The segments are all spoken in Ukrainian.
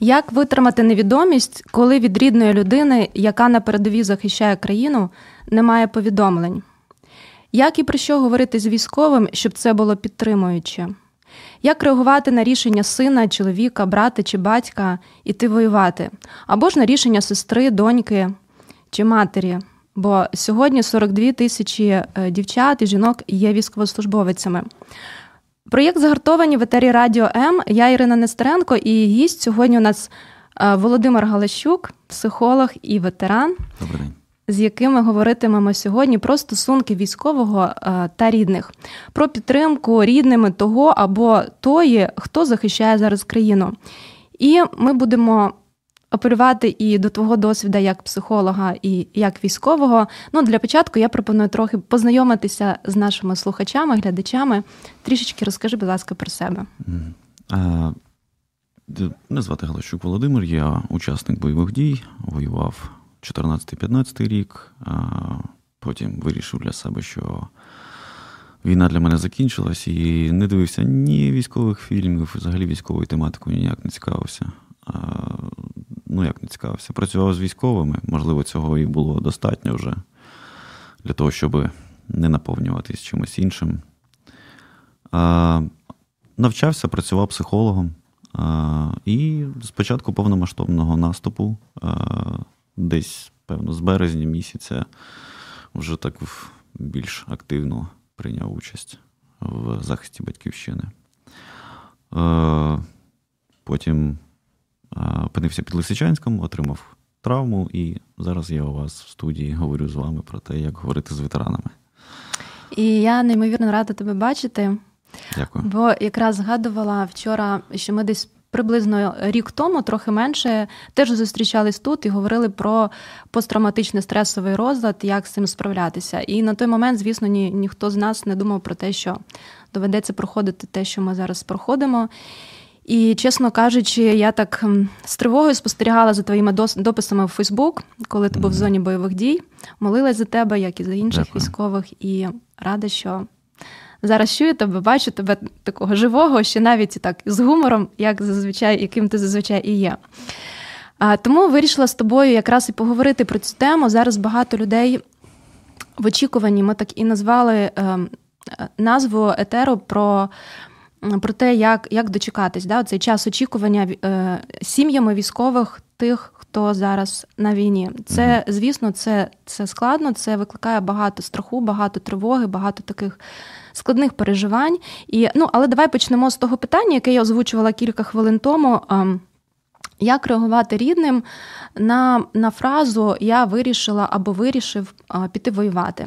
Як витримати невідомість, коли від рідної людини, яка на передовій захищає країну, немає повідомлень? Як і про що говорити з військовим, щоб це було підтримуюче? Як реагувати на рішення сина, чоловіка, брата чи батька іти воювати, або ж на рішення сестри, доньки чи матері? Бо сьогодні 42 тисячі е, дівчат і жінок є військовослужбовицями. Проєкт загартовані в етері Радіо М. Я Ірина Нестеренко і гість сьогодні у нас е, Володимир Галащук, психолог і ветеран, Добрий день. з якими говоритимемо сьогодні про стосунки військового е, та рідних, про підтримку рідними того або тої, хто захищає зараз країну. І ми будемо апелювати і до твого досвіду як психолога і як військового. Ну, для початку я пропоную трохи познайомитися з нашими слухачами, глядачами. Трішечки розкажи, будь ласка, про себе. Мене звати Галащук Володимир, я учасник бойових дій, воював 14-15 рік, потім вирішив для себе, що війна для мене закінчилась і не дивився ні військових фільмів, взагалі військовою тематикою ніяк не цікавився. Ну, як не цікавився. Працював з військовими, можливо, цього і було достатньо вже для того, щоб не наповнюватись чимось іншим. Навчався, працював психологом. І з початку повномасштабного наступу, десь, певно, з березня місяця, вже так більш активно прийняв участь в захисті батьківщини. Потім опинився під Лисичанськом, отримав травму, і зараз я у вас в студії говорю з вами про те, як говорити з ветеранами. І я неймовірно рада тебе бачити. Дякую. Бо якраз згадувала вчора, що ми десь приблизно рік тому, трохи менше, теж зустрічались тут і говорили про посттравматичний стресовий розлад, як з цим справлятися. І на той момент, звісно, ні, ніхто з нас не думав про те, що доведеться проходити те, що ми зараз проходимо. І, чесно кажучи, я так з тривогою спостерігала за твоїми дописами в Фейсбук, коли ти був в зоні бойових дій, молилась за тебе, як і за інших Дякую. військових, і рада, що зараз чую тебе, бачу тебе такого живого, ще навіть так з гумором, як зазвичай, яким ти зазвичай і є. А, Тому вирішила з тобою якраз і поговорити про цю тему. Зараз багато людей в очікуванні ми так і назвали е, назву етеру про про те, як як дочекатись, да, цей час очікування е, сім'ями військових тих, хто зараз на війні. Це, звісно, це це складно, це викликає багато страху, багато тривоги, багато таких складних переживань. І, ну, Але давай почнемо з того питання, яке я озвучувала кілька хвилин тому. Е, як реагувати рідним на на фразу Я вирішила або вирішив а, піти воювати?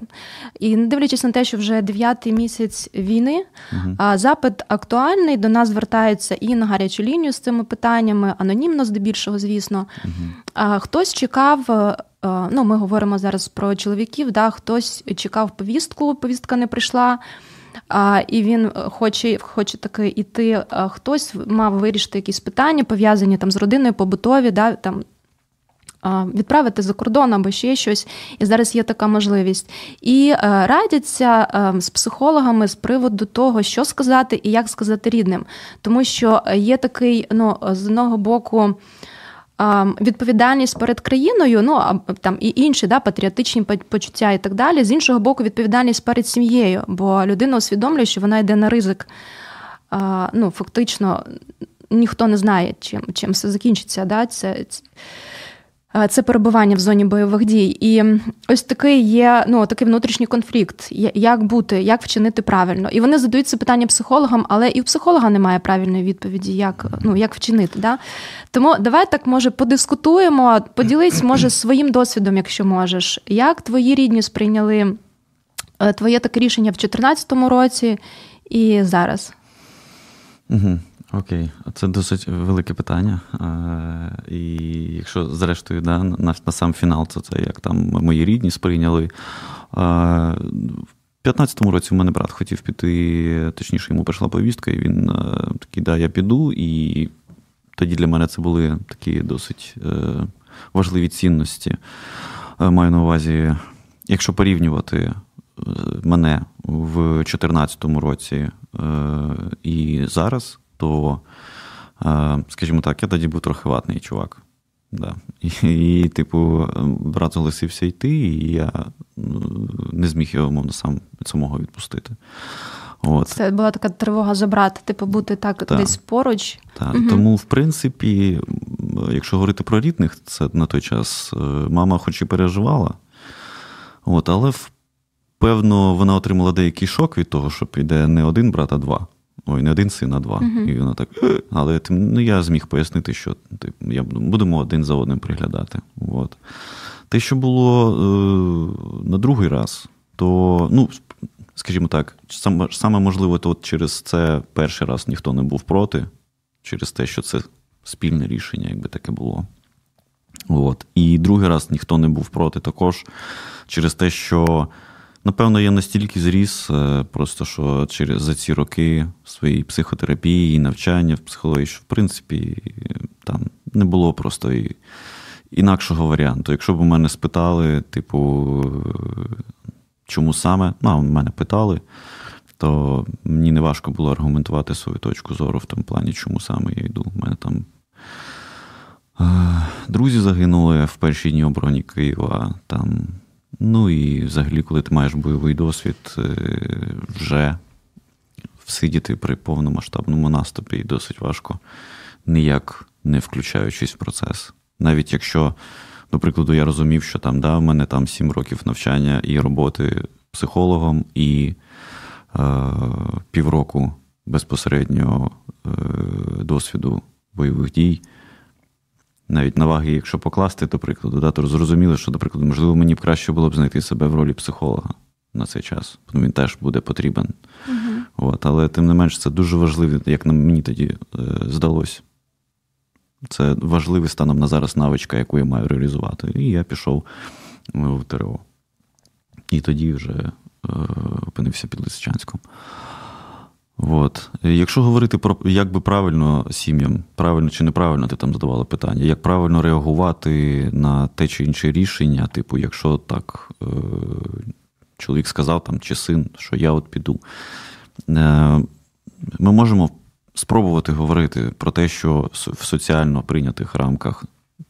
І не дивлячись на те, що вже дев'ятий місяць війни, uh а, запит актуальний, до нас звертаються і на гарячу лінію з цими питаннями, анонімно здебільшого, звісно. uh А, Хтось чекав, а, ну ми говоримо зараз про чоловіків, да, хтось чекав повістку, повістка не прийшла. А, І він хоче хоче таки іти. Хтось мав вирішити якісь питання, пов'язані там з родиною, побутові, да, там. Відправити за кордон або ще щось, і зараз є така можливість. І радяться з психологами з приводу того, що сказати і як сказати рідним. Тому що є такий, ну, з одного боку, відповідальність перед країною, ну там і інші да, патріотичні почуття і так далі. З іншого боку, відповідальність перед сім'єю, бо людина усвідомлює, що вона йде на ризик. Ну, фактично, ніхто не знає, чим чим все закінчиться. Да? Це, це це перебування в зоні бойових дій. І ось такий є ну, такий внутрішній конфлікт, як бути, як вчинити правильно. І вони задають це питання психологам, але і у психолога немає правильної відповіді, як ну, як вчинити. Да? Тому давай так, може, подискутуємо, поділись, може, своїм досвідом, якщо можеш. Як твої рідні сприйняли твоє таке рішення в 2014 році і зараз? Угу. Окей, це досить велике питання. Е, І якщо зрештою да, на, на сам фінал, то це як там мої рідні сприйняли. Е, В 15-му році в мене брат хотів піти, точніше, йому прийшла повістка, і він е, такий, да, я піду. І тоді для мене це були такі досить важливі цінності. Маю на увазі, якщо порівнювати мене в 2014 році і зараз, то, е, скажімо так, я тоді був трохи ватний чувак. Да. І, і, типу, брат залишився йти, і я ну, не зміг його, мовно, сам від самого відпустити. От. Це була така тривога за брата, типу бути так, Так. десь поруч. Так, Тому, в принципі, якщо говорити про рідних, це на той час е, мама хоч і переживала, от, але певно вона отримала деякий шок від того, що піде не один брат, а два. Ой, не один син, а два. І вона так. «Е». Але ну, я зміг пояснити, що типу, я будемо один за одним приглядати. От. Те, що було е, на другий раз, то, ну, скажімо так, саме, саме можливо, то от через це перший раз ніхто не був проти, через те, що це спільне рішення, якби таке було. От. І другий раз ніхто не був проти також, через те, що, напевно, я настільки зріс, е, просто що через за ці роки своєї психотерапії і навчання в психології, що в принципі там не було просто і інакшого варіанту. Якщо б у мене спитали, типу, чому саме, ну, а мене питали, то мені не важко було аргументувати свою точку зору в тому плані, чому саме я йду. У мене там е, друзі загинули в перші дні обороні Києва. Там, ну і взагалі, коли ти маєш бойовий досвід, е, вже всидіти при повномасштабному наступі досить важко, ніяк не включаючись в процес. Навіть якщо, до прикладу, я розумів, що там, да, в мене там 7 років навчання і роботи психологом, і е, півроку безпосередньо е, досвіду бойових дій. Навіть на ваги, якщо покласти, до прикладу, да, то зрозуміло, що, до прикладу, можливо, мені б краще було б знайти себе в ролі психолога на цей час. Тому він теж буде потрібен. От, але тим не менш, це дуже важливо, як на мені тоді е, здалося. Це важливий станом на зараз навичка, яку я маю реалізувати. І я пішов е, в ТРО. І тоді вже е, опинився під Лисичанськом. От. Якщо говорити про як би правильно сім'ям, правильно чи неправильно, ти там задавала питання, як правильно реагувати на те чи інше рішення, типу, якщо так е, чоловік сказав там, чи син, що я от піду. Е, ми можемо спробувати говорити про те, що в соціально прийнятих рамках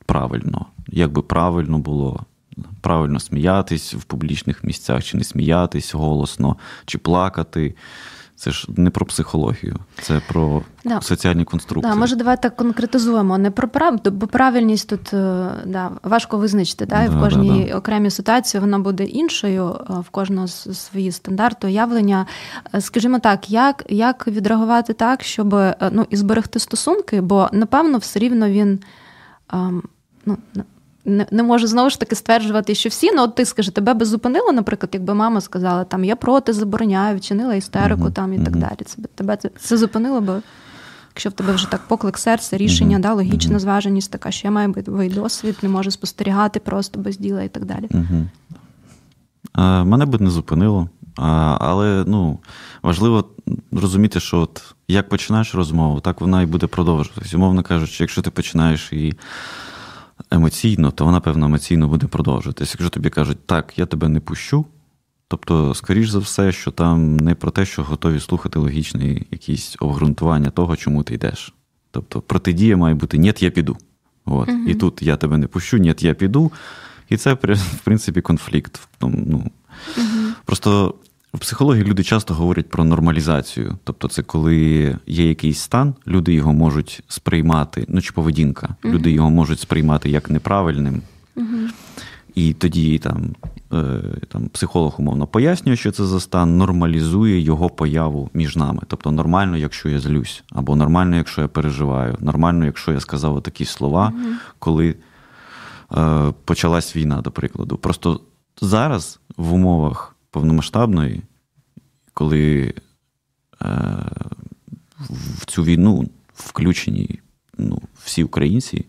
правильно, як би правильно було. Правильно сміятись в публічних місцях, чи не сміятись голосно, чи плакати. Це ж не про психологію, це про Да. соціальні конструкції. Да, може, давайте конкретизуємо. Не про прав, бо правильність тут е, да, важко визначити. Да, і в кожній да, да. окремій ситуації вона буде іншою, е, в кожного свої стандарти, уявлення. Е, Скажімо так, як, як відреагувати так, щоб ну, і зберегти стосунки, бо напевно все рівно він. ем, ну, не, не можу знову ж таки стверджувати, що всі, ну от ти скажи, тебе би зупинило, наприклад, якби мама сказала, там я проти забороняю, вчинила істерику Мгм, там і так далі. Це тебе це, це зупинило би, якщо в тебе вже так поклик серця, рішення, Мгм, да, логічна мгм. зваженість така, що я маю бойовий досвід, не можу спостерігати просто без діла і так далі. Угу. А, мене би не зупинило. А, але ну, важливо розуміти, що от як починаєш розмову, так вона і буде продовжуватися. Умовно кажучи, якщо ти починаєш її емоційно, то вона, певно, емоційно буде продовжуватися. Якщо тобі кажуть, так, я тебе не пущу, тобто, скоріш за все, що там не про те, що готові слухати логічне якісь обґрунтування того, чому ти йдеш. Тобто протидія має бути ні, я піду. От. І тут я тебе не пущу, ні, я піду. І це, в принципі, конфлікт. тому, Ну, Просто в психології люди часто говорять про нормалізацію. Тобто, це коли є якийсь стан, люди його можуть сприймати, ну чи поведінка, люди його можуть сприймати як неправильним. І тоді там, е, там психолог умовно пояснює, що це за стан, нормалізує його появу між нами. Тобто нормально, якщо я злюсь, або нормально, якщо я переживаю, нормально, якщо я сказав такі слова, коли е, почалась війна, до прикладу. Просто зараз в умовах повномасштабної, коли е, в цю війну включені ну, всі українці,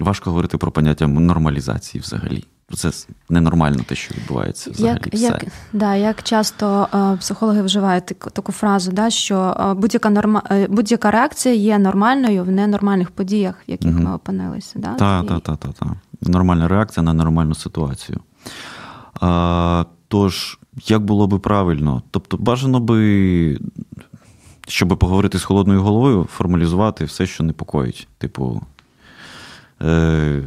важко говорити про поняття нормалізації взагалі. Це ненормально те, що відбувається взагалі. Як все. як, да, як часто е, психологи вживають таку, таку фразу, да, що е, будь-яка норма, е, будь-яка реакція є нормальною в ненормальних подіях, в яких Мгм. ми опинилися. Да? Так, так, так, так. Та. Нормальна реакція на нормальну ситуацію. А, тож, як було би правильно? Тобто, бажано би, щоб поговорити з холодною головою, формалізувати все, що непокоїть. Типу, е,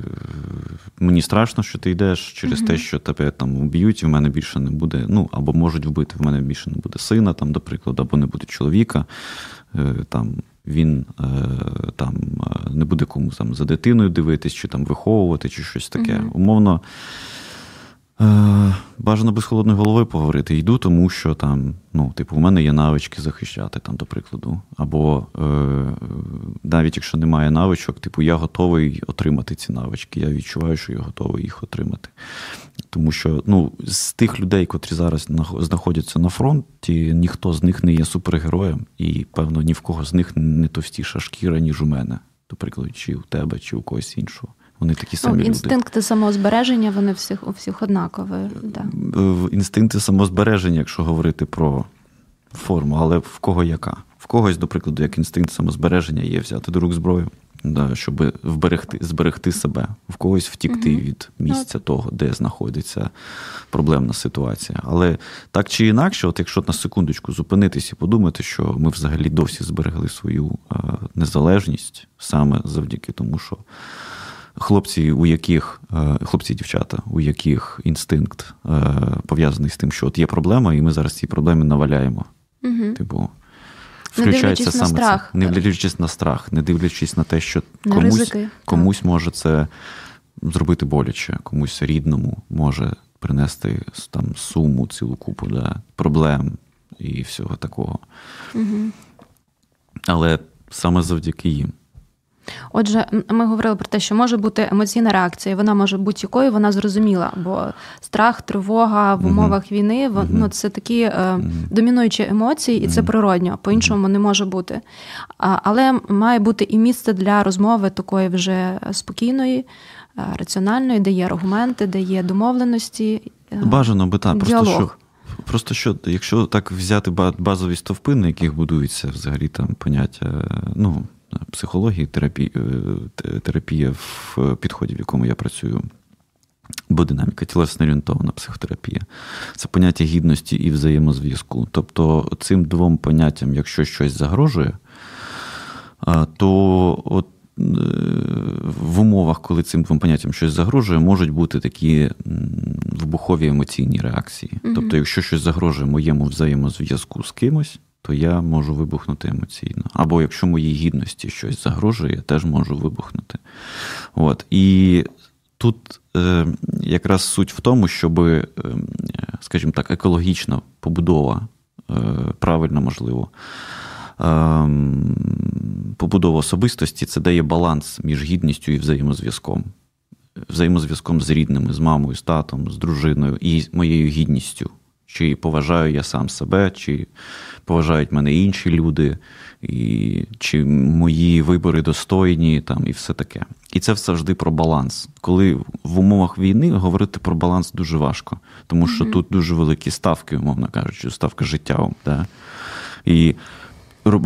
мені страшно, що ти йдеш через те, що тебе там уб'ють, і в мене більше не буде. Ну, або можуть вбити, в мене більше не буде сина, там, до прикладу, або не буде чоловіка. Е, там, він е, там е, не буде кому там за дитиною дивитись, чи там виховувати, чи щось таке. Мгм. Умовно. Е, бажано би з холодною головою поговорити. Йду, тому що там, ну, типу, в мене є навички захищати, там, до прикладу. Або е, навіть якщо немає навичок, типу, я готовий отримати ці навички. Я відчуваю, що я готовий їх отримати. Тому що ну, з тих людей, котрі зараз знаходяться на фронті, ніхто з них не є супергероєм, і, певно, ні в кого з них не товстіша шкіра, ніж у мене. До прикладу, чи у тебе, чи у когось іншого. Вони такі самі Ну, люди. інстинкти самозбереження, вони всіх, у всіх однакові. Да. Інстинкти самозбереження, якщо говорити про форму, але в кого яка? В когось, до прикладу, як інстинкт самозбереження є взяти до рук зброю, да, щоб вберегти, зберегти себе, в когось втікти Мгм. від місця того, де знаходиться проблемна ситуація. Але так чи інакше, от якщо на секундочку зупинитись і подумати, що ми взагалі досі зберегли свою е, незалежність саме завдяки тому, що хлопці, у яких е, хлопці дівчата, у яких інстинкт е, пов'язаний з тим, що от є проблема, і ми зараз ці проблеми наваляємо. Угу. Типу, Не включається на саме страх. це. Не дивлячись на страх, не дивлячись на те, що На комусь, ризики, комусь може це зробити боляче, комусь рідному може принести там суму, цілу купу да, проблем і всього такого. Угу. Але саме завдяки їм. Отже, ми говорили про те, що може бути емоційна реакція, вона може бути якою, вона зрозуміла, бо страх, тривога в умовах війни ну, це такі е, домінуючі емоції, і це природньо, по-іншому не може бути. А, але має бути і місце для розмови такої вже спокійної, е, раціональної, де є аргументи, де є домовленості. е, Бажано би так. Просто що, просто що, якщо так взяти базові стовпи, на яких будується взагалі там поняття ну, психології, терапії, е, терапія в підході, в якому я працюю. Бо динаміка, тілесно орієнтована психотерапія. Це поняття гідності і взаємозв'язку. Тобто цим двом поняттям, якщо щось загрожує, то от е, в умовах, коли цим двом поняттям щось загрожує, можуть бути такі вибухові емоційні реакції. Тобто, якщо щось загрожує моєму взаємозв'язку з кимось, то я можу вибухнути емоційно. Або якщо моїй гідності щось загрожує, я теж можу вибухнути. От. І тут е, якраз суть в тому, щоб, е, скажімо так, екологічна побудова, е, правильно можливо, ем, побудова особистості це дає баланс між гідністю і взаємозв'язком. Взаємозв'язком з рідними, з мамою, з татом, з дружиною і моєю гідністю. Чи поважаю я сам себе, чи поважають мене інші люди, і чи мої вибори достойні, там, і все таке. І це завжди про баланс. Коли в умовах війни говорити про баланс дуже важко, тому що Мгм. тут дуже великі ставки, умовно кажучи, ставка життя. Да? І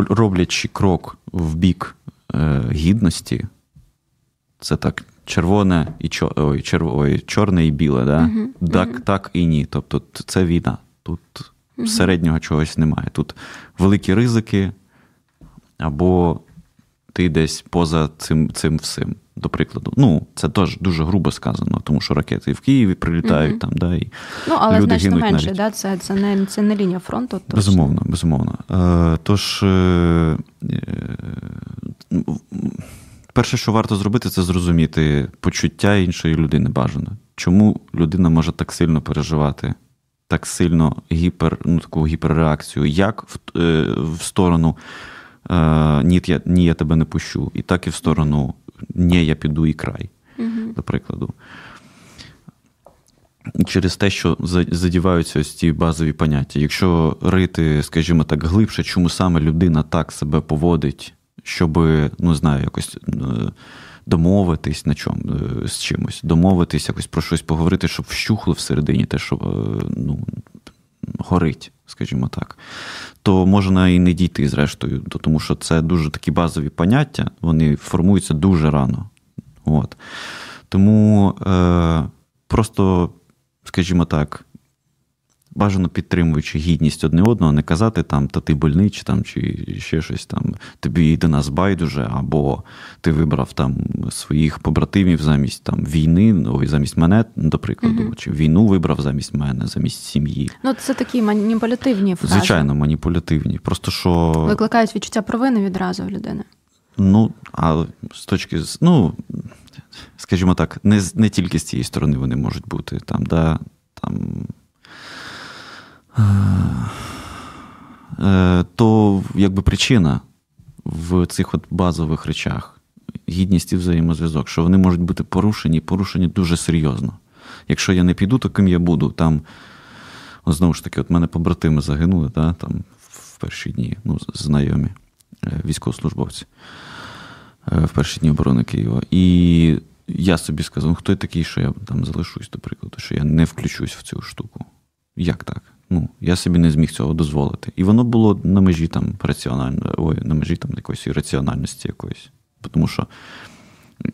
роблячи крок в бік е, гідності, це так червоне і чо, ой, черв, ой, чорне і біле, да? Мгм, так, мгм. так і ні. Тобто це війна. Тут Мгм. середнього чогось немає. Тут великі ризики, або ти десь поза цим, цим всім. До прикладу, ну це теж дуже грубо сказано, тому що ракети в Києві прилітають Мгм. там, да, і Ну, але Люди значно гинуть менше, навіть. да? це, це, не, це не лінія фронту. Точно. Безумовно, безумовно. Е, тож, е, е, м, перше, що варто зробити, це зрозуміти почуття іншої людини бажано. Чому людина може так сильно переживати, так сильно гіпер, ну, таку гіперреакцію, як в, е, в сторону е, ні, я, ні, я тебе не пущу, і так і в сторону ні, я піду і край, Мгм. до прикладу. Через те, що задіваються ось ці базові поняття. Якщо рити, скажімо так, глибше, чому саме людина так себе поводить, щоб, ну знаю, якось е, домовитись на чому е, з чимось, домовитись, якось про щось поговорити, щоб вщухло всередині те, що е, ну, горить, скажімо так, то можна і не дійти, зрештою, тому що це дуже такі базові поняття, вони формуються дуже рано. От. Тому е, просто, скажімо так, бажано підтримуючи гідність одне одного, не казати там, та ти больний, чи там, чи ще щось там, тобі до нас байдуже, або ти вибрав там своїх побратимів замість там війни, ой, замість мене, до прикладу, Мгм. чи війну вибрав замість мене, замість сім'ї. Ну, це такі маніпулятивні фрази. Звичайно, маніпулятивні. Просто що. Викликають відчуття провини відразу в людини. Ну, а з точки. Ну, скажімо так, не, не тільки з цієї сторони вони можуть бути. Там, да, там, то якби причина в цих от базових речах гідність і взаємозв'язок, що вони можуть бути порушені, порушені дуже серйозно. Якщо я не піду, то ким я буду? Там, от знову ж таки, от мене побратими загинули, да, там в перші дні, ну, знайомі е, військовослужбовці е, в перші дні оборони Києва. І я собі сказав, ну хто я такий, що я там залишусь, до прикладу, що я не включусь в цю штуку. Як так? Ну, я собі не зміг цього дозволити. І воно було на межі там раціонально, ой, на межі там якоїсь раціональності якоїсь. Тому що,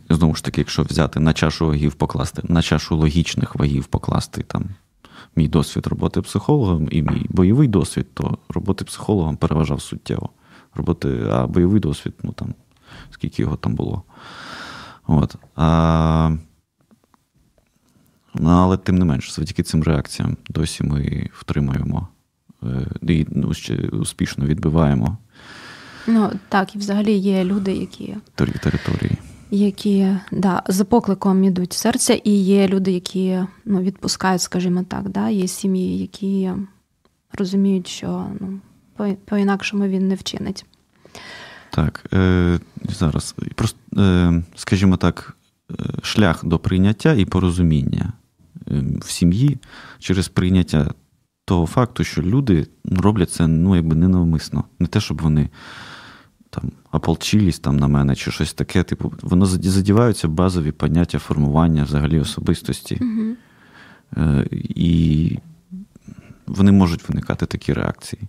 знову ж таки, якщо взяти на чашу вагів покласти, на чашу логічних вагів покласти там мій досвід роботи психологом і мій бойовий досвід, то роботи психологом переважав суттєво. Роботи, а бойовий досвід, ну там, скільки його там було. От. А, але тим не менш, завдяки цим реакціям досі ми втримуємо е, і ну, успішно відбиваємо Ну так, і взагалі є люди, які, тері- території. які да, за покликом ідуть в серця, і є люди, які ну, відпускають, скажімо так. Да? Є сім'ї, які розуміють, що ну, по- по-інакшому він не вчинить. Так, е, зараз просто, е, скажімо так, е, шлях до прийняття і порозуміння в сім'ї через прийняття того факту, що люди роблять це ну, якби ненавмисно. Не те, щоб вони там ополчились там на мене чи щось таке. Типу, воно заді- задіваються базові поняття формування взагалі особистості. Угу. Е, І вони можуть виникати такі реакції.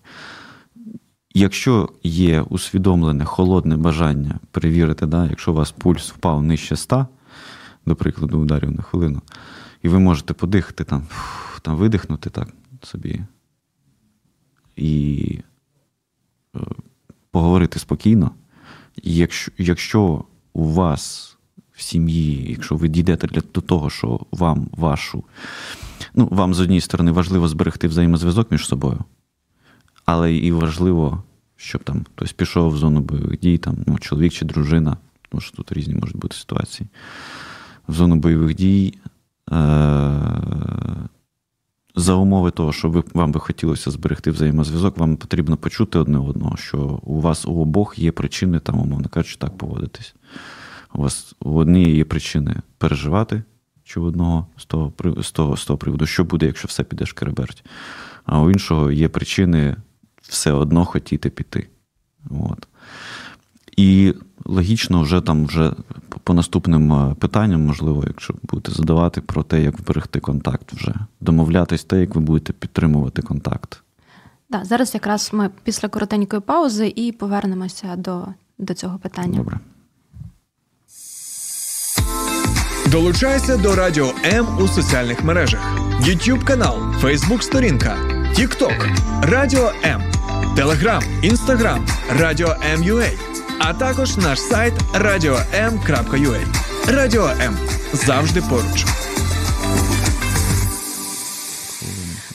Якщо є усвідомлене холодне бажання перевірити, да, якщо у вас пульс впав нижче 100, до прикладу, ударів на хвилину, і ви можете подихати, там, там видихнути так собі і е, поговорити спокійно. Якщо, якщо у вас в сім'ї, якщо ви дійдете для, до того, що вам вашу, ну, вам з однієї сторони важливо зберегти взаємозв'язок між собою, але і важливо, щоб там хтось пішов в зону бойових дій, там, ну, чоловік чи дружина, тому що тут різні можуть бути ситуації. В зону бойових дій. Е- за умови того, що ви, вам би хотілося зберегти взаємозв'язок, вам потрібно почути одне одного, що у вас у обох є причини, там, умовно кажучи, так поводитись. У вас у однієї є причини переживати, чи в одного з того, з того, з того приводу, що буде, якщо все піде шкереберть. А у іншого є причини все одно хотіти піти. От. І логічно, вже там вже по- наступним е, питанням, можливо, якщо будете задавати про те, як вберегти контакт, вже домовлятись те, як ви будете підтримувати контакт. Да, зараз якраз ми після коротенької паузи і повернемося до, до цього питання. Добре. Долучайся до Радіо М у соціальних мережах: YouTube канал, Facebook сторінка, TikTok, Радіо М, Telegram, Instagram, Радіо М.Ua, а також наш сайт radio.m.ua. Радіо М завжди поруч.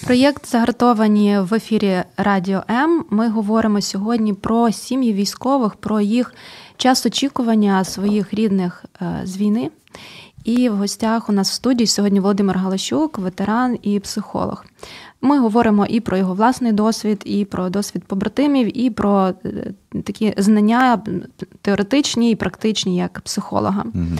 Проєкт загартовані в ефірі Радіо М. Ми говоримо сьогодні про сім'ї військових, про їх час очікування своїх рідних е, з війни. І в гостях у нас в студії сьогодні Володимир Галащук, ветеран і психолог. Ми говоримо і про його власний досвід, і про досвід побратимів, і про е, такі знання теоретичні і практичні як психолога. Мгм.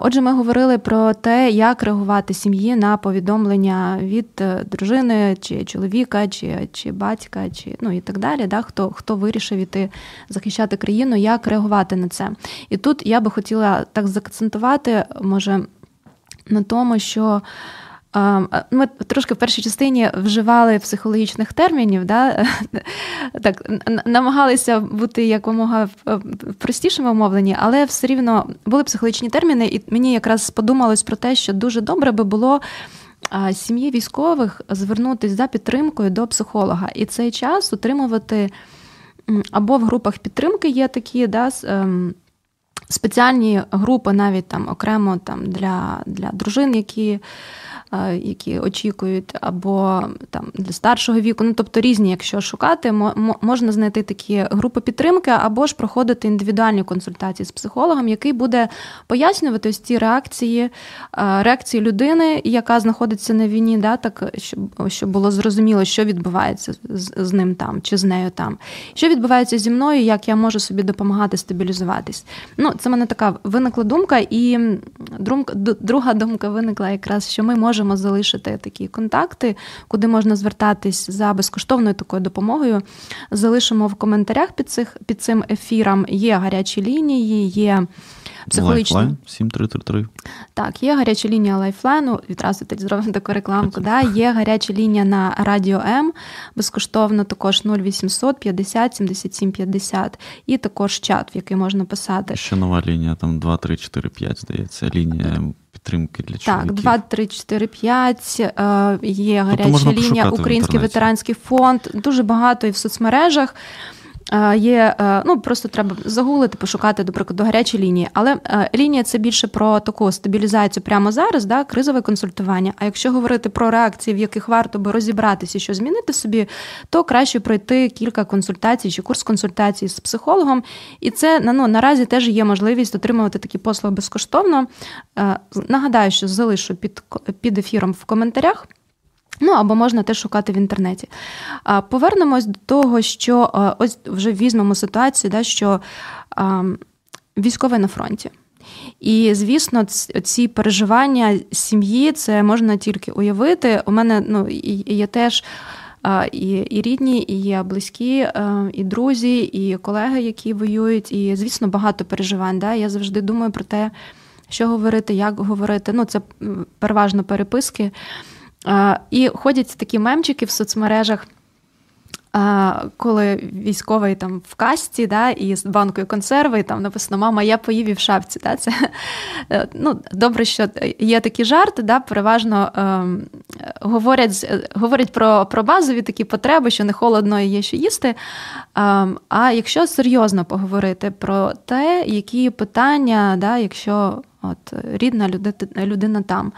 Отже, ми говорили про те, як реагувати сім'ї на повідомлення від е, дружини, чи чоловіка, чи чи батька, чи ну і так далі. Да, Хто хто вирішив іти захищати країну, як реагувати на це? І тут я би хотіла так заакцентувати, може, на тому, що. Ми трошки в першій частині вживали психологічних термінів, да? так, намагалися бути якомога простішими мовлені, але все рівно були психологічні терміни, і мені якраз подумалось про те, що дуже добре би було сім'ї військових звернутися за підтримкою до психолога і цей час утримувати або в групах підтримки є такі, да, ем, спеціальні групи навіть там окремо там для, для дружин, які. Е, які очікують, або там для старшого віку. Ну тобто різні, якщо шукати, можна знайти такі групи підтримки, або ж проходити індивідуальні консультації з психологом, який буде пояснювати ось ці реакції, е, реакції людини, яка знаходиться на війні, да, так щоб щоб було зрозуміло, що відбувається з, з ним там чи з нею там, що відбувається зі мною, як я можу собі допомагати стабілізуватись. Ну, це в мене така виникла думка, і друга думка виникла якраз, що ми можемо можемо залишити такі контакти, куди можна звертатись за безкоштовною такою допомогою. Залишимо в коментарях під цих під цим ефіром. Є гарячі лінії, є психологічні. Lifeline 7333. Так, є гаряча лінія Lifeline у. Відразу тоді зробимо таку рекламку. Да? Є гаряча лінія на Радіо М безкоштовно, також 0800 50 77 50. І також чат, в який можна писати. Ще нова лінія, там 2, 3, 4, 5, здається, лінія підтримки для чоловіків. Так, 2, 3, 4, 5, є тобто гаряча тобто лінія, Український ветеранський фонд. Дуже багато і в соцмережах. Є, е, ну просто треба загуглити, пошукати, до прикладу, гарячі лінії. Але е, лінія це більше про таку стабілізацію прямо зараз, да, кризове консультування. А якщо говорити про реакції, в яких варто би розібратися, що змінити собі, то краще пройти кілька консультацій чи курс консультацій з психологом. І це ну, наразі теж є можливість отримувати такі послуги безкоштовно. Е, нагадаю, що залишу під, під ефіром в коментарях. Ну або можна теж шукати в інтернеті. Повернемось до того, що ось вже візьмемо ситуацію, да, що військовий на фронті. І, звісно, ці переживання сім'ї це можна тільки уявити. У мене ну, є теж і і рідні, і є близькі, і друзі, і колеги, які воюють. І, звісно, багато переживань. Да? Я завжди думаю про те, що говорити, як говорити. Ну, це переважно переписки. І ходять такі мемчики в соцмережах. Коли військовий там в касті, да, і з банкою консерви, і там написано Мама, я поїв і в шапці. Да, це, е, ну, Добре, що є такі жарти, да, переважно е, говорять говорять про про базові такі потреби, що не холодно і є що їсти. Е, а якщо серйозно поговорити про те, які питання, да, якщо от, рідна людина, людина там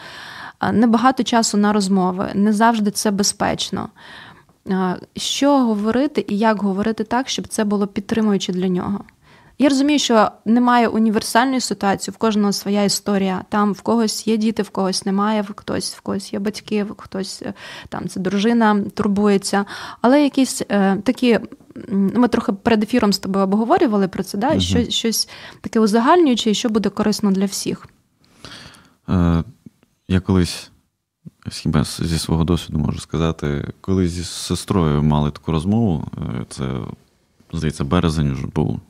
небагато часу на розмови, не завжди це безпечно. Що говорити і як говорити так, щоб це було підтримуюче для нього? Я розумію, що немає універсальної ситуації, в кожного своя історія. Там в когось є діти, в когось немає, в хтось в когось є батьки, в хтось е, там це дружина турбується. Але якісь е, такі, ми трохи перед ефіром з тобою обговорювали про це, да? Угу. Щось, щось таке узагальнююче, що буде корисно для всіх. Е, я колись, хіба зі свого досвіду можу сказати, колись зі сестрою мали таку розмову, е, це, здається, березень вже був.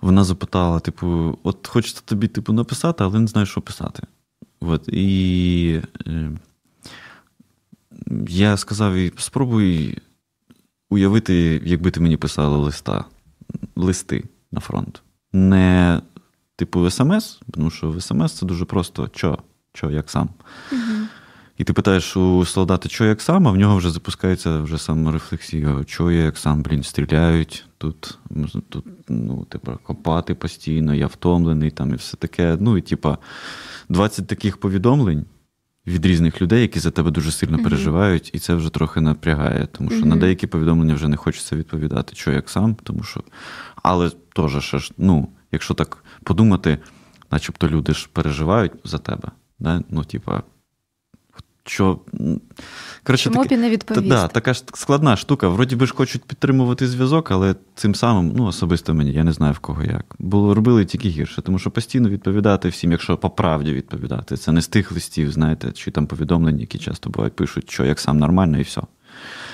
Вона запитала: типу, от хочеться тобі типу, написати, але не знаю, що писати. От, І е, я сказав їй, спробуй уявити, якби ти мені писала листа, листи на фронт. Не типу смс, тому що в смс це дуже просто що, що, як сам. Угу. І ти питаєш у солдата, що як сам, а в нього вже запускається вже саморефлексія, що я як сам, блін, стріляють, тут тут ну, типу, копати постійно, я втомлений там і все таке. Ну, і типа 20 таких повідомлень від різних людей, які за тебе дуже сильно переживають, і це вже трохи напрягає, тому що на деякі повідомлення вже не хочеться відповідати, що як сам, тому що. Але теж, ну, якщо так подумати, начебто люди ж переживають за тебе. Да? Ну, типа, що Коротше, Чому таки, не відповісти? Да, така ж складна штука. Вроді би ж хочуть підтримувати зв'язок, але цим самим, ну особисто мені, я не знаю в кого як. Було робили тільки гірше, тому що постійно відповідати всім, якщо по правді відповідати. Це не з тих листів, знаєте, чи там повідомлення, які часто бувають, пишуть, що як сам нормально, і все.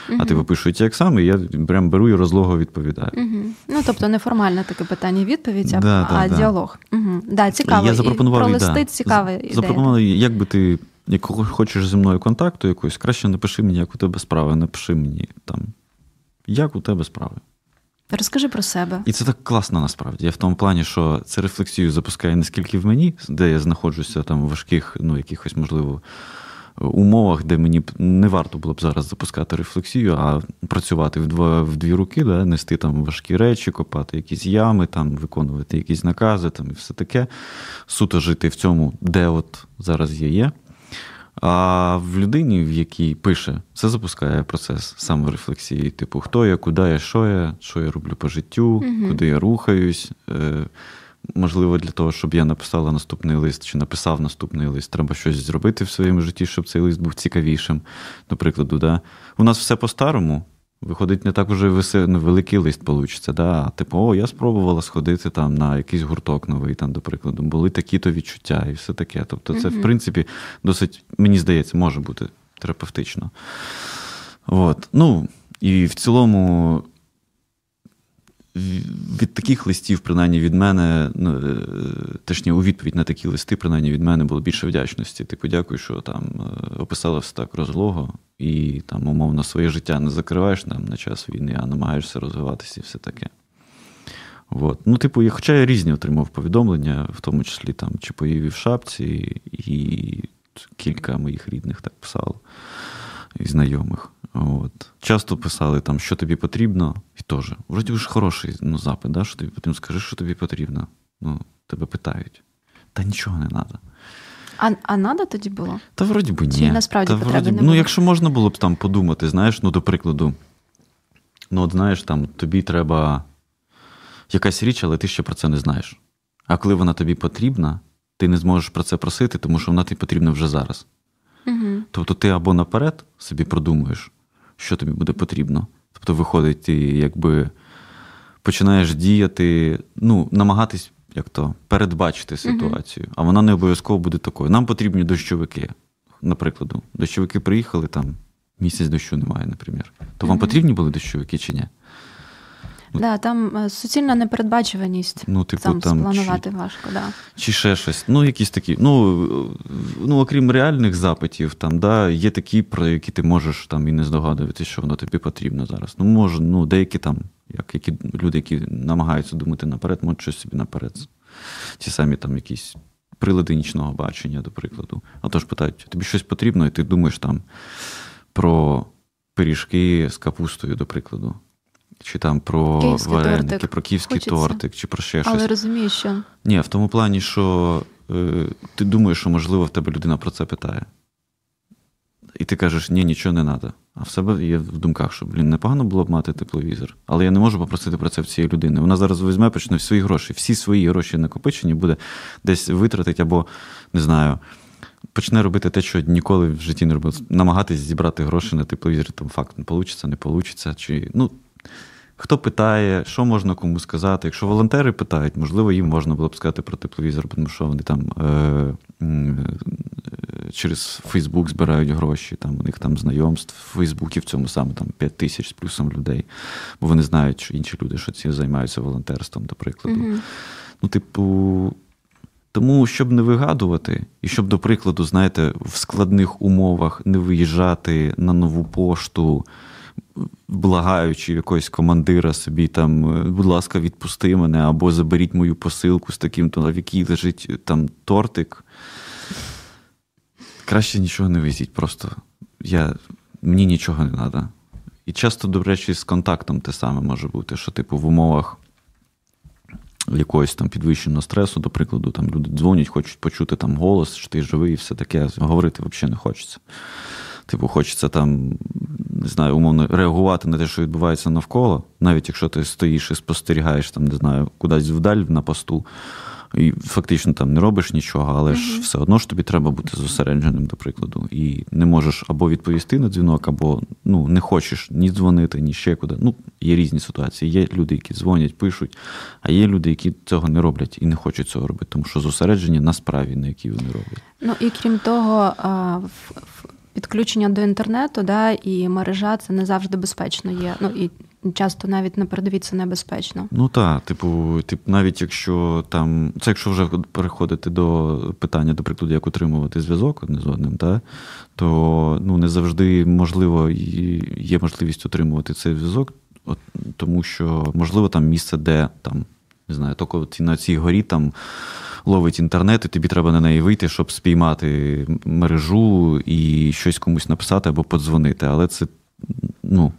Угу. А типу пишуть як сам, і я прям беру і розлого відповідаю. Угу. Ну, тобто, неформальне таке питання відповідь, а, да, а да, діалог. Угу. Да, цікаво. Я запропонував і про листи цікаве. Запропонував, як би ти якого хочеш зі мною контакту якусь, краще напиши мені, як у тебе справи, напиши мені там, як у тебе справи. Розкажи про себе. І це так класно насправді. Я в тому плані, що це рефлексію запускає не скільки в мені, де я знаходжуся там в важких, ну, якихось, можливо, умовах, де мені не варто було б зараз запускати рефлексію, а працювати в два, в дві руки, да, нести там важкі речі, копати якісь ями, там, виконувати якісь накази там, і все таке. Суто жити в цьому, де от зараз я є. А в людині, в якій пише, це запускає процес саморефлексії. Типу, хто я, куди я, що я, що я роблю по життю, угу. куди я рухаюсь. Е, Можливо, для того, щоб я написала наступний лист чи написав наступний лист, треба щось зробити в своєму житті, щоб цей лист був цікавішим. До прикладу, да? у нас все по-старому, Виходить, не так уже ну, великий лист получиться. Да? Типу, о, я спробувала сходити там на якийсь гурток новий, там, до прикладу, були такі-то відчуття і все таке. Тобто, це, в принципі, досить, мені здається, може бути терапевтично. От. Ну, І в цілому від таких листів, принаймні від мене, ну, е, точніше, у відповідь на такі листи, принаймні від мене було більше вдячності. Типу, дякую, що там е, описала все так розлого, і там, умовно, своє життя не закриваєш там на час війни, а намагаєшся розвиватися і все таке. От. Ну, типу, я, хоча я різні отримав повідомлення, в тому числі там, по в шапці, і кілька моїх рідних так писало, і знайомих. От. Часто писали, там, що тобі потрібно, і теж. Вроді ж хороший ну, запит, да, що тобі потрібно, скажи, що тобі потрібно. Ну, Тебе питають. Та нічого не треба. А а надо тоді було? Та вроді би ні. Чи насправді Та, вроді, не Ну, якщо можна було б там подумати, знаєш, ну, до прикладу, ну, от знаєш, там тобі треба якась річ, але ти ще про це не знаєш. А коли вона тобі потрібна, ти не зможеш про це просити, тому що вона тобі потрібна вже зараз. Угу. Тобто ти або наперед собі продумуєш, що тобі буде потрібно. Тобто, виходить, ти якби починаєш діяти, ну, намагатись як то, передбачити ситуацію, угу. а вона не обов'язково буде такою. Нам потрібні дощовики. Наприклад, дощовики приїхали там, місяць дощу немає, наприклад. То вам потрібні були дощовики чи ні? Да, там е, суцільна непередбачуваність. Ну, типу, там, там спланувати чи, важко, да. Чи ще щось. Ну, якісь такі. Ну, ну окрім реальних запитів, там, да, є такі, про які ти можеш там і не здогадуватися, що воно тобі потрібно зараз. Ну, може, ну, деякі там, як які люди, які намагаються думати наперед, можуть щось собі наперед. Ті самі там якісь прилади нічного бачення, до прикладу. А то ж питають, тобі щось потрібно, і ти думаєш там про пиріжки з капустою, до прикладу чи там про київський вареники, тортик. про київський Хочеться. тортик, чи про ще щось. Але розумієш, що. Ні, в тому плані, що е, ти думаєш, що, можливо, в тебе людина про це питає. І ти кажеш, ні, нічого не треба. А в себе є в думках, що, блін, непогано було б мати тепловізор. Але я не можу попросити про це в цієї людини. Вона зараз візьме, почне свої гроші. Всі свої гроші накопичені буде десь витратить або, не знаю, почне робити те, що ніколи в житті не робив. Намагатись зібрати гроші на тепловізор. Там факт не вийде, не вийде. Чи, ну, Хто питає, що можна кому сказати? Якщо волонтери питають, можливо, їм можна було б сказати про тепловізор, тому що вони там е, е, через Фейсбук збирають гроші, там у них там знайомств в Фейсбуці в цьому саме там 5 тисяч з плюсом людей, бо вони знають, що інші люди, що ці займаються волонтерством, до прикладу. mm Ну, типу. Тому, щоб не вигадувати, і щоб, до прикладу, знаєте, в складних умовах не виїжджати на нову пошту благаючи якогось командира собі, там, «Е, будь ласка, відпусти мене, або заберіть мою посилку з таким, то в якій лежить там тортик. Краще нічого не везіть, просто я, мені нічого не треба. І часто, до речі, з контактом те саме може бути, що, типу, в умовах якогось там підвищеного стресу, до прикладу, там люди дзвонять, хочуть почути там голос, що ти живий і все таке. Говорити взагалі не хочеться. Типу, хочеться там, не знаю, умовно реагувати на те, що відбувається навколо, навіть якщо ти стоїш і спостерігаєш, там, не знаю, кудись вдаль на посту. і фактично там не робиш нічого, але ж все одно ж тобі треба бути зосередженим, до прикладу. І не можеш або відповісти на дзвінок, або ну, не хочеш ні дзвонити, ні ще куди. Ну, є різні ситуації. Є люди, які дзвонять, пишуть, а є люди, які цього не роблять і не хочуть цього робити, тому що зосереджені на справі, на якій вони роблять. Ну і крім того, підключення до інтернету да, і мережа це не завжди безпечно є. Ну і часто навіть на передовій це небезпечно. Ну так, типу, тип, навіть якщо там, це якщо вже переходити до питання, до прикладу, як утримувати зв'язок одне з одним, та, то ну, не завжди можливо є можливість утримувати цей зв'язок, от, тому що можливо там місце, де там, не знаю, тільки на цій горі там ловить інтернет, і тобі треба на неї вийти, щоб спіймати мережу і щось комусь написати або подзвонити. Але це ну,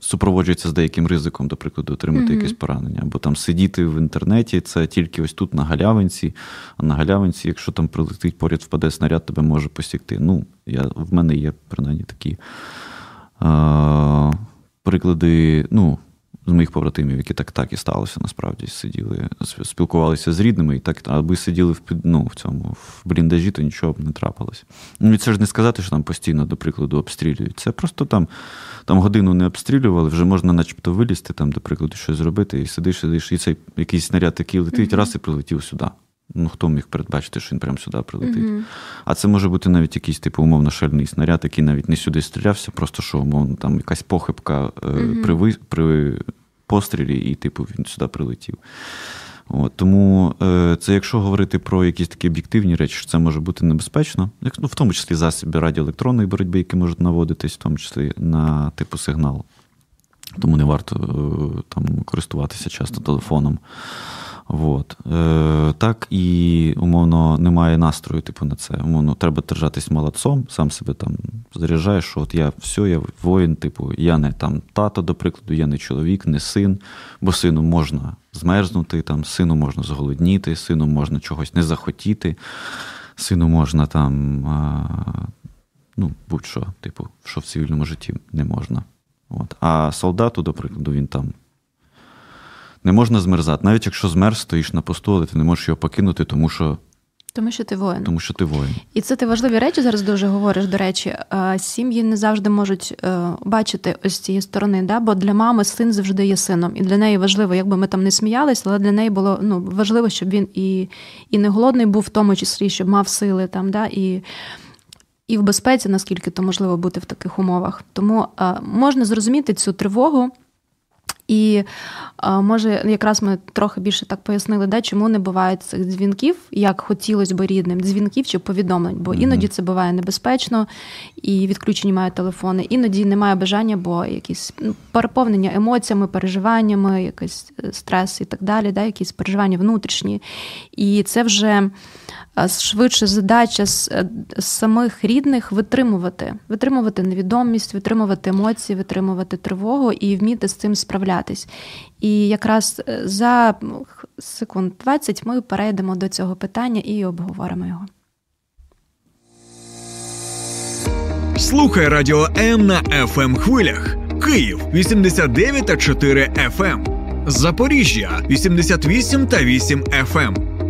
супроводжується з деяким ризиком, до прикладу, отримати mm-hmm. якесь поранення. Або там сидіти в інтернеті, це тільки ось тут на галявинці, а на галявинці, якщо там прилетить поряд, впаде снаряд, тебе може посікти. Ну, я, в мене є принаймні такі. А, Приклади, ну, з моїх побратимів, які так так і сталося, насправді сиділи, спілкувалися з рідними, і так, аби сиділи в ну, в цьому в бліндажі, то нічого б не трапилось. Ну, Це ж не сказати, що там постійно, до прикладу, обстрілюють. Це просто там там годину не обстрілювали, вже можна начебто вилізти, там, до прикладу, щось зробити, і сидиш, сидиш, і цей якийсь снаряд такий летить, mm-hmm. раз і прилетів сюди. Ну, хто міг передбачити, що він прямо сюди прилетить. Mm-hmm. А це може бути навіть якийсь типу умовно шельний снаряд, який навіть не сюди стрілявся, просто що умовно там якась похибка mm-hmm. при при пострілі, і, типу, він сюди прилетів. От, Тому е, це, якщо говорити про якісь такі об'єктивні речі, це може бути небезпечно, як, ну, в тому числі засоби радіоелектронної боротьби, які можуть наводитись, в тому числі на типу сигнал. Тому не варто е, там користуватися часто телефоном. От. Е, Так і умовно немає настрою, типу, на це. Умовно, треба держатись молодцом, сам себе там заряджаєш, що от я все, я воїн, типу, я не там тато, до прикладу, я не чоловік, не син, бо сину можна змерзнути, там, сину можна зголодніти, сину можна чогось не захотіти, сину можна там, а, ну, будь-що, типу, що в цивільному житті не можна. От. А солдату, до прикладу, він там не можна змерзати. Навіть якщо змерз, стоїш на посту, але ти не можеш його покинути, тому що. Тому що ти воїн. Тому що ти воїн. І це ти важливі речі зараз дуже говориш. До речі, сім'ї не завжди можуть е, бачити ось цієї сторони, да? бо для мами син завжди є сином. І для неї важливо, якби ми там не сміялись, але для неї було ну, важливо, щоб він і і не голодний був, в тому числі, щоб мав сили там, да? і і в безпеці, наскільки то можливо бути в таких умовах. Тому можна зрозуміти цю тривогу. І може, якраз ми трохи більше так пояснили, да, чому не буває цих дзвінків, як хотілося б рідним, дзвінків чи повідомлень, бо іноді це буває небезпечно, і відключені мають телефони, іноді немає бажання, бо якісь ну, переповнення емоціями, переживаннями, якийсь е, стрес і так далі, да, якісь переживання внутрішні. І це вже швидше задача з, е, з самих рідних витримувати, витримувати невідомість, витримувати емоції, витримувати тривогу і вміти з цим справлятись. І якраз е, за секунд 20 ми перейдемо до цього питання і обговоримо його. Слухай радіо М на fm ем хвилях. Київ 89 та 4 FM. Ем. Запоріжжя 88 та 8 FM.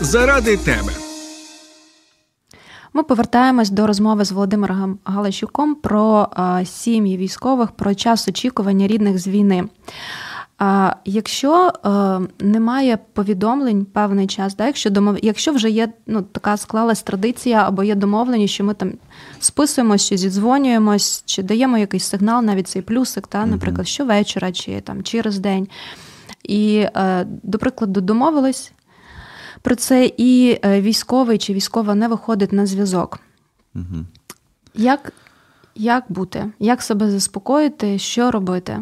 заради тебе. Ми повертаємось до розмови з Володимиром Галащуком про а, сім'ї військових, про час очікування рідних з війни. А, Якщо а, немає повідомлень певний час, да, якщо домов... якщо вже є ну, така склалась традиція або є домовлення, що ми там списуємося, чи зідзвонюємось, чи даємо якийсь сигнал, навіть цей плюсик, та, наприклад, щовечора, чи там через день. І, до прикладу, домовились, про це, і е, військовий чи військова не виходить на зв'язок. Угу. Як як бути? Як себе заспокоїти, що робити?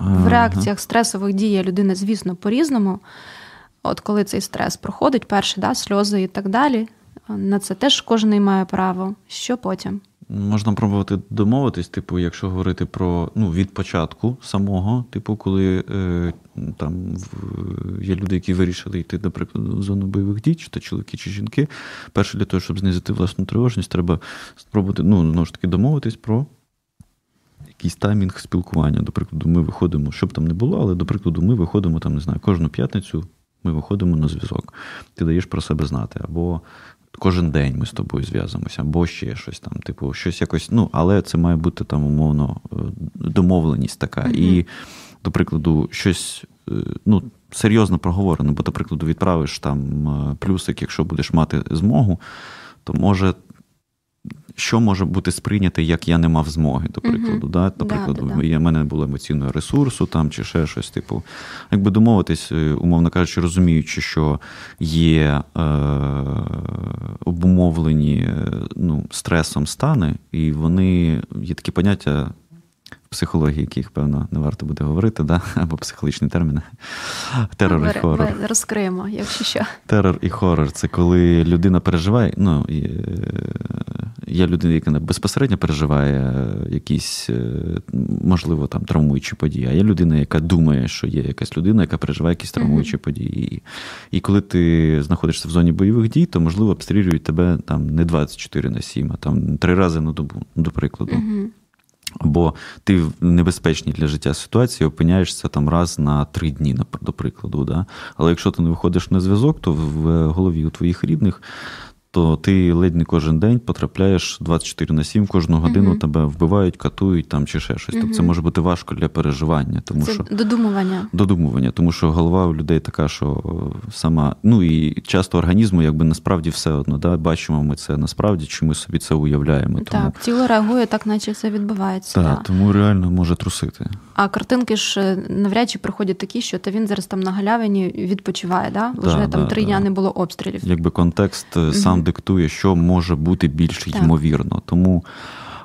В реакціях стресових дій людина, звісно, по-різному. от коли цей стрес проходить, перший да, сльози і так далі. На це теж кожен має право. Що потім? Можна пробувати домовитись, типу, якщо говорити про ну, від початку самого, типу, коли е, там в, є люди, які вирішили йти, наприклад, в зону бойових дій, чи то чоловіки, чи жінки. Перше для того, щоб знизити власну тривожність, треба спробувати ну, знову ж таки домовитись про якийсь таймінг спілкування. До прикладу, ми виходимо, щоб там не було, але до прикладу, ми виходимо там, не знаю, кожну п'ятницю. Ми виходимо на зв'язок, ти даєш про себе знати, або кожен день ми з тобою зв'язуємося, або ще щось там, типу, щось якось. Ну, але це має бути там умовно е, домовленість така. Mm-hmm. І, до прикладу, щось е, ну, серйозно проговорено, бо, до прикладу, відправиш там е, плюсик, якщо будеш мати змогу, то може що може бути сприйняте, як я не мав змоги, до прикладу. Да? До прикладу, да, да, в мене було емоційного ресурсу там чи ще щось. Типу, якби домовитись, е, умовно кажучи, розуміючи, що є е, обумовлені е, ну, стресом стани, і вони є такі поняття психології, яких, певно, не варто буде говорити, да? або психологічні терміни. Терор ми, і хорор. Ми розкриємо, якщо що. Терор і хорор це коли людина переживає. ну, е, Є людина, яка безпосередньо переживає якісь, е, можливо, там травмуючі події, а є людина, яка думає, що є якась людина, яка переживає якісь травмуючі mm-hmm. події. І коли ти знаходишся в зоні бойових дій, то можливо обстрілюють тебе там не 24 на 7, а там три рази на добу, до прикладу. Mm-hmm. Або ти в небезпечній для життя ситуації опиняєшся там раз на три дні, до прикладу. Да? Але якщо ти не виходиш на зв'язок, то в голові у твоїх рідних то ти ледь не кожен день потрапляєш 24 на 7, кожну годину uh тебе вбивають, катують там чи ще щось. uh Тобто це може бути важко для переживання. Тому це що Додумування. Додумування, тому що голова у людей така, що сама, ну і часто організму, якби насправді все одно. Да? Бачимо ми це насправді, чи ми собі це уявляємо. Тому... Так, тіло реагує так, наче це відбувається. Так, да. тому реально може трусити. А картинки ж е, навряд чи приходять такі, що та він зараз там на галявині відпочиває, да? Вже да, там три дня не було обстрілів. Якби контекст uh диктує що може бути більш так. ймовірно. Тому.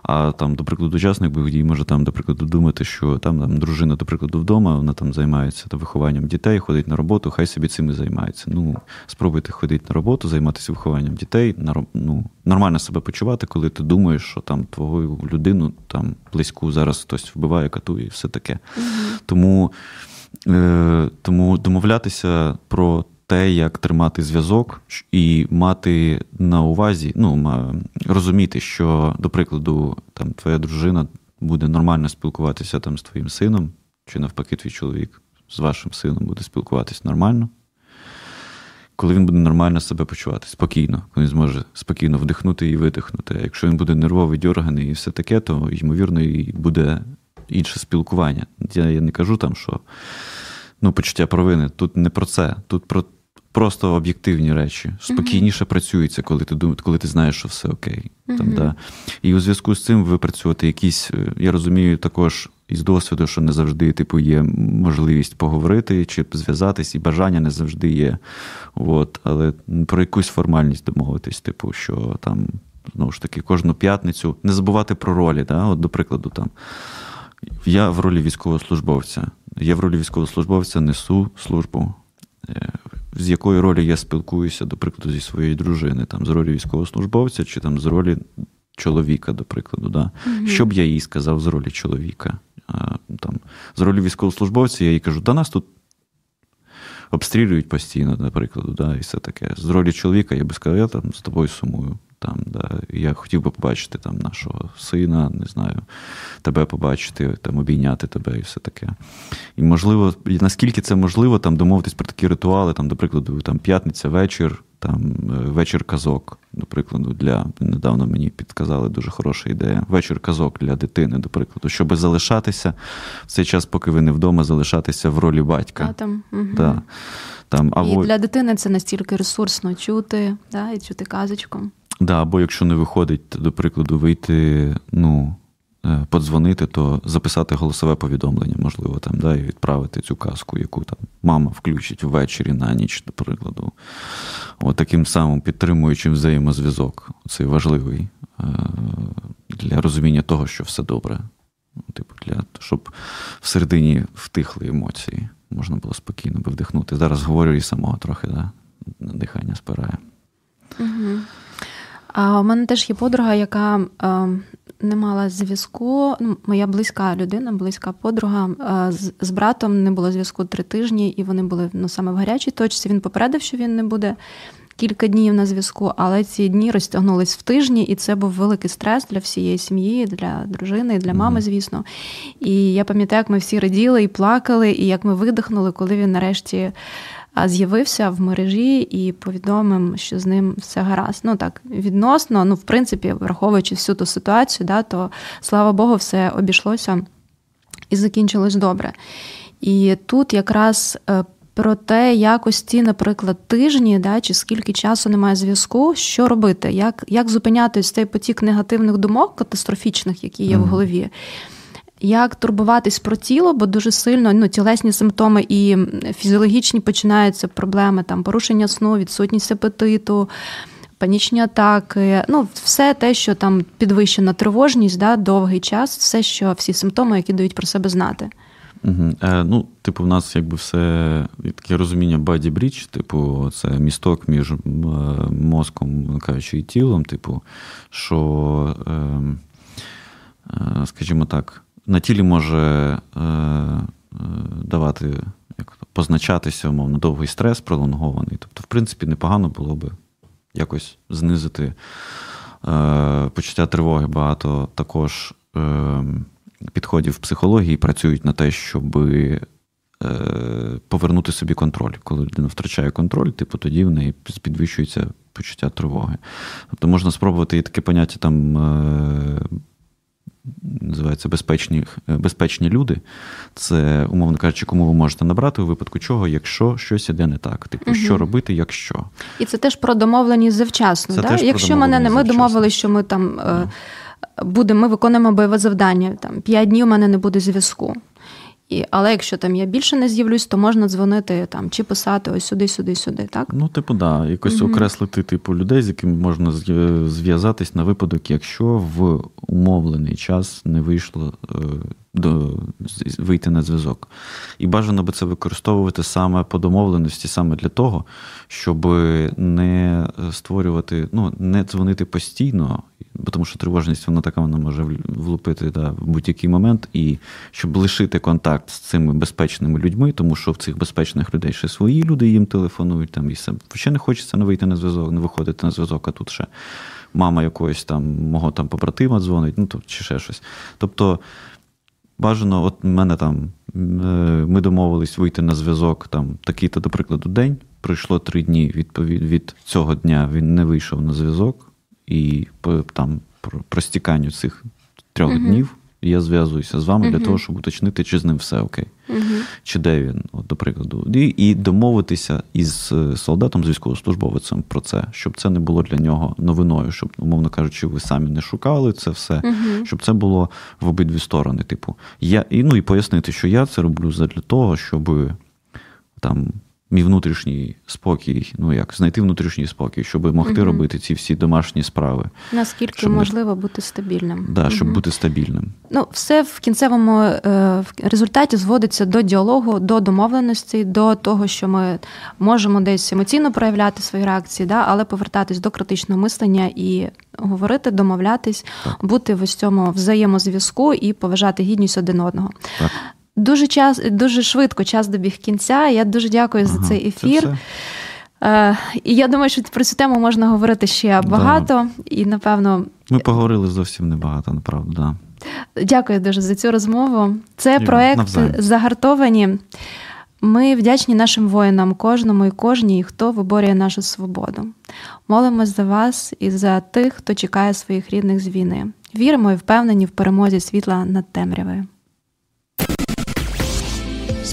А там, до прикладу, учасник бойових дій може там, до прикладу, думати, що там там дружина, до прикладу, вдома, вона там займається там, вихованням дітей, ходить на роботу, хай собі цим і займається. Ну, спробуйте ходити на роботу, займатися вихованням дітей, ну, нормально себе почувати, коли ти думаєш, що там твою людину там близьку зараз хтось вбиває, катує і все таке. Угу. Тому, е, Тому домовлятися про те, як тримати зв'язок і мати на увазі, ну розуміти, що, до прикладу, там твоя дружина буде нормально спілкуватися там з твоїм сином, чи навпаки, твій чоловік з вашим сином буде спілкуватися нормально. Коли він буде нормально себе почувати, спокійно, коли він зможе спокійно вдихнути і видихнути. А якщо він буде нервовий, дьорганий і все таке, то ймовірно і буде інше спілкування. Я я не кажу там, що ну, почуття провини. Тут не про це. Тут про просто об'єктивні речі. Спокійніше uh-huh. працюється, коли ти думаєш, коли ти знаєш, що все окей. Uh-huh. Там, да. І у зв'язку з цим випрацювати якісь, е, я розумію, також із досвіду, що не завжди типу, є можливість поговорити чи зв'язатись, і бажання не завжди є. От. Але про якусь формальність домовитись, типу, що там. Знову ж таки, кожну п'ятницю не забувати про ролі. Да? От, До прикладу, там я в ролі військовослужбовця. Я в ролі військовослужбовця несу службу. З якої ролі я спілкуюся, до прикладу, зі своєю дружини, там, з ролі військовослужбовця чи там з ролі чоловіка, до прикладу. Да? mm Що б я їй сказав з ролі чоловіка? А, там, З ролі військовослужбовця я їй кажу, да нас тут обстрілюють постійно, наприклад, да, і все таке. З ролі чоловіка я би сказав, я там з тобою сумую. Там, да, Я хотів би побачити там нашого сина, не знаю, тебе побачити, там, обійняти тебе і все таке. І можливо, наскільки це можливо, там домовитись про такі ритуали, там, до прикладу, там п'ятниця вечір, там е, вечір казок, до прикладу, для недавно мені підказали дуже хороша ідея. Вечір казок для дитини, до прикладу, щоб залишатися в цей час, поки ви не вдома, залишатися в ролі батька. А, там, угу. да. Там, або... І для дитини це настільки ресурсно чути, да, і чути казочку. Да, Або якщо не виходить, до прикладу, вийти, ну, е, подзвонити, то записати голосове повідомлення, можливо, там, да, і відправити цю казку, яку там мама включить ввечері на ніч, до прикладу. От таким самим підтримуючим взаємозв'язок. Це важливий е, для розуміння того, що все добре. Типу, для щоб всередині втихли емоції. можна було спокійно би вдихнути. Зараз говорю і самого трохи, да, дихання спирає. Угу. А у мене теж є подруга, яка е, не мала зв'язку. Ну, Моя близька людина, близька подруга. Е, з, з братом не було зв'язку три тижні, і вони були ну, саме в гарячій точці. Він попередив, що він не буде кілька днів на зв'язку, але ці дні розтягнулись в тижні, і це був великий стрес для всієї сім'ї, для дружини, для мами, звісно. І я пам'ятаю, як ми всі раділи і плакали, і як ми видихнули, коли він нарешті. З'явився в мережі і повідомив, що з ним все гаразд. Ну так, відносно, ну, в принципі, враховуючи всю ту ситуацію, да, то слава Богу, все обійшлося і закінчилось добре. І тут якраз е, про те, як ось ці, наприклад, тижні, да, чи скільки часу немає зв'язку, що робити, як як зупиняти ось цей потік негативних думок, катастрофічних, які є mm. в голові. Як турбуватись про тіло, бо дуже сильно ну, тілесні симптоми і фізіологічні починаються проблеми, там порушення сну, відсутність апетиту, панічні атаки, ну, все те, що там підвищена тривожність, да, довгий час, все, що всі симптоми, які дають про себе знати. Угу. Е, Ну, типу, в нас якби все таке розуміння body bridge, типу, це місток між е, мозком, кажучи, і тілом, типу, що, е, е, скажімо так, на тілі може е, е давати, як позначатися, умовно, довгий стрес пролонгований. Тобто, в принципі, непогано було би якось знизити е, почуття тривоги багато також. Е, підходів в психології працюють на те, щоб е, повернути собі контроль. Коли людина втрачає контроль, типу тоді в неї підвищується почуття тривоги. Тобто можна спробувати і таке поняття там. Називається безпечні безпечні люди. Це, умовно кажучи, кому ви можете набрати у випадку чого, якщо щось іде не так. Типу, угу. що робити, якщо. І це теж про домовленість завчасно. Це да? Теж якщо мене не ми домовилися, що ми там. Е, буде, ми виконуємо бойове завдання. Там П'ять днів у мене не буде зв'язку. І, Але якщо там я більше не з'явлюсь, то можна дзвонити там чи писати ось сюди, сюди, сюди. так? Ну, типу, да, якось угу. окреслити типу людей, з якими можна зв'язатись на випадок, якщо в умовлений час не вийшло е, до, вийти на зв'язок. І бажано би це використовувати саме по домовленості, саме для того, щоб не створювати, ну, не дзвонити постійно бо тому що тривожність вона така вона може влупити да, в будь-який момент, і щоб лишити контакт з цими безпечними людьми, тому що в цих безпечних людей ще свої люди їм телефонують там і все. Ще не хочеться не вийти на зв'язок, не виходити на зв'язок, а тут ще мама якогось там мого там побратима дзвонить, ну то чи ще щось. Тобто. Бажано, от мене там е, ми домовились вийти на зв'язок там такий-то, до прикладу, день. Пройшло три дні відповід від цього дня. Він не вийшов на зв'язок і по там простіканню цих трьох uh днів я зв'язуюся з вами uh для того, щоб уточнити, чи з ним все окей, uh чи де він, от, до прикладу, і, і домовитися із е, солдатом, з військовослужбовцем про це, щоб це не було для нього новиною, щоб, умовно кажучи, ви самі не шукали це все, щоб це було в обидві сторони. Типу, я і ну і пояснити, що я це роблю для того, щоб там мій внутрішній спокій, ну як знайти внутрішній спокій, щоб могти угу. робити ці всі домашні справи. Наскільки щоб можливо бути стабільним? Да, щоб угу. бути стабільним. Ну, все в кінцевому е, результаті зводиться до діалогу, до домовленості, до того, що ми можемо десь емоційно проявляти свої реакції, да, але повертатись до критичного мислення і говорити, домовлятись, так. бути в ось цьому взаємозв'язку і поважати гідність один одного. Так. Дуже час, дуже швидко час добіг кінця. Я дуже дякую ага, за цей ефір. Е, І я думаю, що про цю тему можна говорити ще багато. Да. І напевно, ми поговорили зовсім небагато, направду. Да. Дякую дуже за цю розмову. Це і проект навзаєм. загартовані. Ми вдячні нашим воїнам, кожному і кожній, хто виборює нашу свободу. Молимось за вас і за тих, хто чекає своїх рідних з війни. Віримо і впевнені в перемозі світла над темрявою.